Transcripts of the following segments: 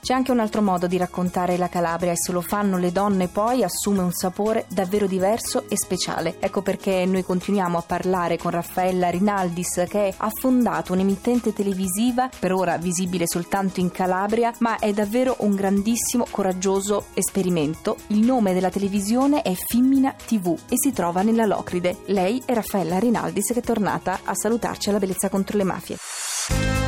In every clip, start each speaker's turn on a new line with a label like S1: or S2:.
S1: C'è anche un altro modo di raccontare la Calabria e se lo fanno le donne poi assume un sapore davvero diverso e speciale. Ecco perché noi continuiamo a parlare con Raffaella Rinaldis che ha fondato un'emittente televisiva per ora visibile soltanto in Calabria ma è davvero un grandissimo, coraggioso esperimento. Il nome della televisione è Fimmina TV e si trova nella Locride. Lei è Raffaella Rinaldis che è tornata a salutarci alla Bellezza contro le mafie.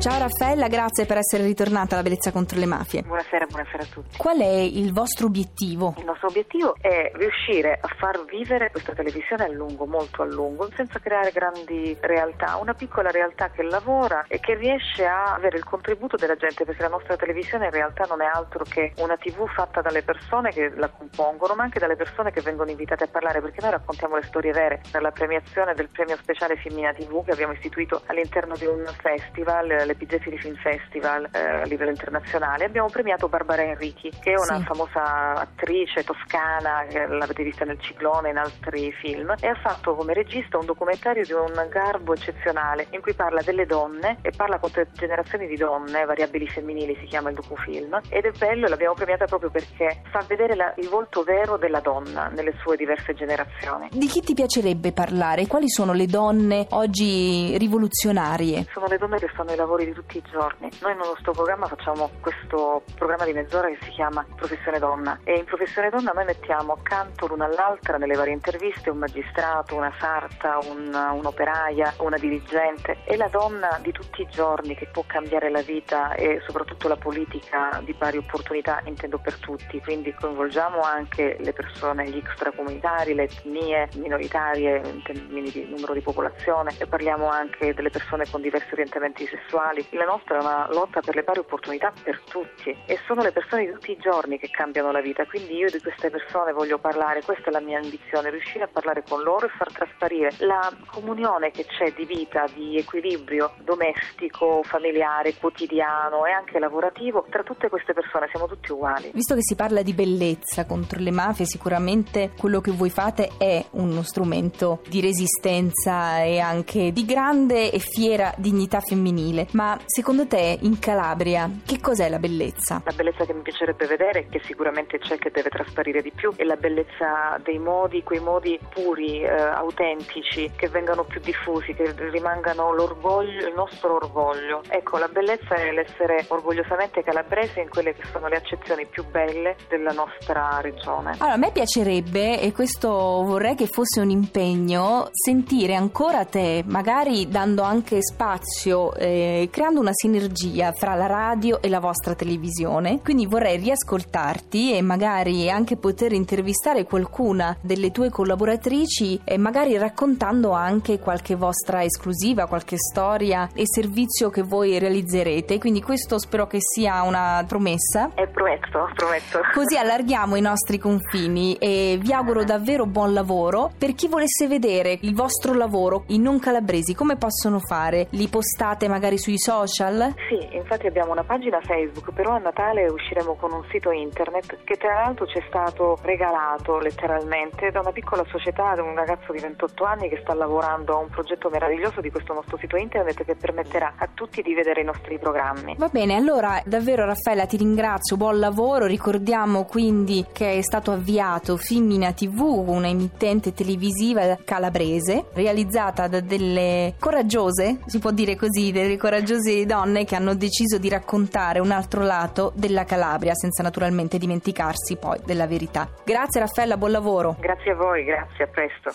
S1: Ciao Raffaella, grazie per essere ritornata alla Bellezza contro le mafie.
S2: Buonasera, buonasera a tutti.
S1: Qual è il vostro obiettivo?
S2: Il nostro obiettivo è riuscire a far vivere questa televisione a lungo, molto a lungo, senza creare grandi realtà, una piccola realtà che lavora e che riesce a avere il contributo della gente, perché la nostra televisione in realtà non è altro che una TV fatta dalle persone che la compongono, ma anche dalle persone che vengono invitate a parlare, perché noi raccontiamo le storie vere per la premiazione del premio speciale Femmina TV che abbiamo istituito all'interno di un festival l'Epigefili Film Festival eh, a livello internazionale, abbiamo premiato Barbara Enrichi, che è una
S1: Sì.
S2: famosa attrice toscana, che l'avete vista nel Ciclone e in altri film, e ha fatto come regista un documentario di un garbo eccezionale in cui parla delle donne e parla con tre generazioni di donne, variabili femminili si chiama il docufilm, ed è bello l'abbiamo premiata proprio perché fa vedere la- il volto vero della donna nelle sue diverse generazioni.
S1: Di chi ti piacerebbe parlare? Quali sono le donne oggi rivoluzionarie?
S2: Sono le donne che fanno i lavori di tutti i giorni. Noi nel nostro programma facciamo questo programma di mezz'ora che si chiama Professione Donna e in Professione Donna noi mettiamo accanto l'una all'altra nelle varie interviste un magistrato, una sarta, un- un'operaia, una dirigente e la donna di tutti i giorni che può cambiare la vita e soprattutto la politica di pari opportunità intendo per tutti, quindi coinvolgiamo anche le persone, gli extracomunitari, le etnie minoritarie in termini di numero di popolazione e parliamo anche delle persone con diversi orientamenti sessuali. La nostra è una lotta per le pari opportunità per tutti e sono le persone di tutti i giorni che cambiano la vita, quindi io di queste persone voglio parlare, questa è la mia ambizione, riuscire a parlare con loro e far trasparire la comunione che c'è di vita, di equilibrio domestico, familiare, quotidiano e anche lavorativo tra tutte queste persone, siamo tutti uguali.
S1: Visto che si parla di bellezza contro le mafie, sicuramente quello che voi fate è uno strumento di resistenza e anche di grande e fiera dignità femminile. Ma secondo te in Calabria che cos'è la bellezza?
S2: La bellezza che mi piacerebbe vedere, che sicuramente c'è che deve trasparire di più, è la bellezza dei modi, quei modi puri, eh, autentici, che vengano più diffusi, che rimangano l'orgoglio, il nostro orgoglio. Ecco, la bellezza è l'essere orgogliosamente calabrese in quelle che sono le accezioni più belle della nostra regione.
S1: Allora, a me piacerebbe, e questo vorrei che fosse un impegno, sentire ancora te, magari dando anche spazio, eh, creando una sinergia fra la radio e la vostra televisione. Quindi vorrei riascoltarti e magari anche poter intervistare qualcuna delle tue collaboratrici e magari raccontando anche qualche vostra esclusiva, qualche storia e servizio che voi realizzerete. Quindi questo spero che sia una promessa.
S2: E prometto, prometto.
S1: Così allarghiamo i nostri confini e vi auguro davvero buon lavoro. Per chi volesse vedere il vostro lavoro, i non calabresi, come possono fare? Li postate magari sui social?
S2: Sì, infatti abbiamo una pagina Facebook, però a Natale usciremo con un sito internet che tra l'altro ci è stato regalato letteralmente da una piccola società, da un ragazzo di 28 anni che sta lavorando a un progetto meraviglioso di questo nostro sito internet che permetterà a tutti di vedere i nostri programmi.
S1: Va bene, allora davvero Raffaella ti ringrazio, buon lavoro. Ricordiamo quindi che è stato avviato Fimmina TV, una emittente televisiva calabrese, realizzata da delle coraggiose, si può dire così, delle coraggiose donne che hanno deciso di raccontare un altro lato della Calabria, senza naturalmente dimenticarsi poi della verità. Grazie Raffaella, buon lavoro.
S2: Grazie a voi, grazie, a presto.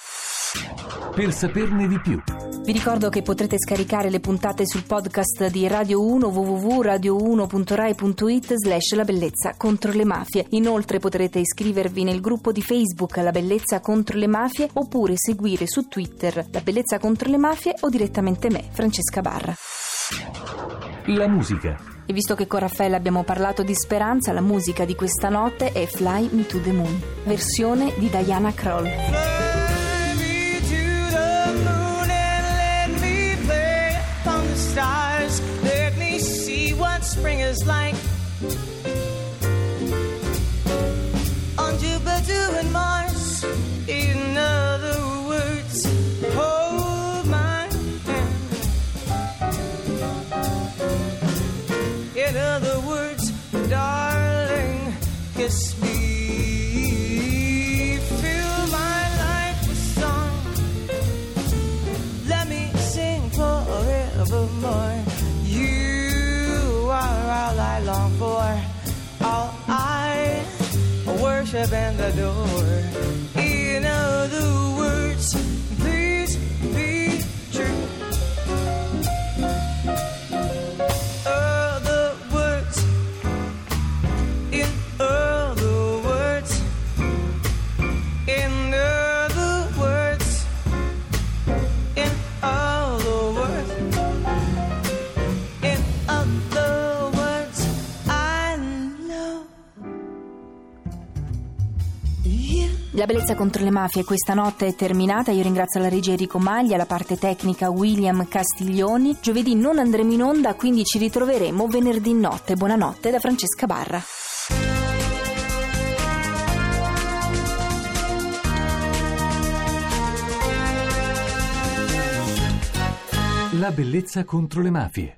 S3: Per saperne di più.
S1: Vi ricordo che potrete scaricare le puntate sul podcast di Radio 1 www.radio1.rai.it slash la bellezza contro le mafie. Inoltre potrete iscrivervi nel gruppo di Facebook La bellezza contro le mafie oppure seguire su Twitter La bellezza contro le mafie o direttamente me, Francesca Barra.
S3: La musica.
S1: E visto che con Raffaella abbiamo parlato di speranza, la musica di questa notte è Fly Me to the Moon, versione di Diana Kroll.
S4: Stars. Let me see what spring is like. In other words, darling, kiss me. Fill my life with song. Let me sing forevermore. You are all I long for, all I worship and adore.
S1: La bellezza contro le mafie questa notte è terminata. Io ringrazio la regia Enrico Maglia, la parte tecnica William Castiglioni. Giovedì non andremo in onda, quindi ci ritroveremo venerdì notte. Buonanotte da Francesca Barra.
S3: La bellezza contro le mafie.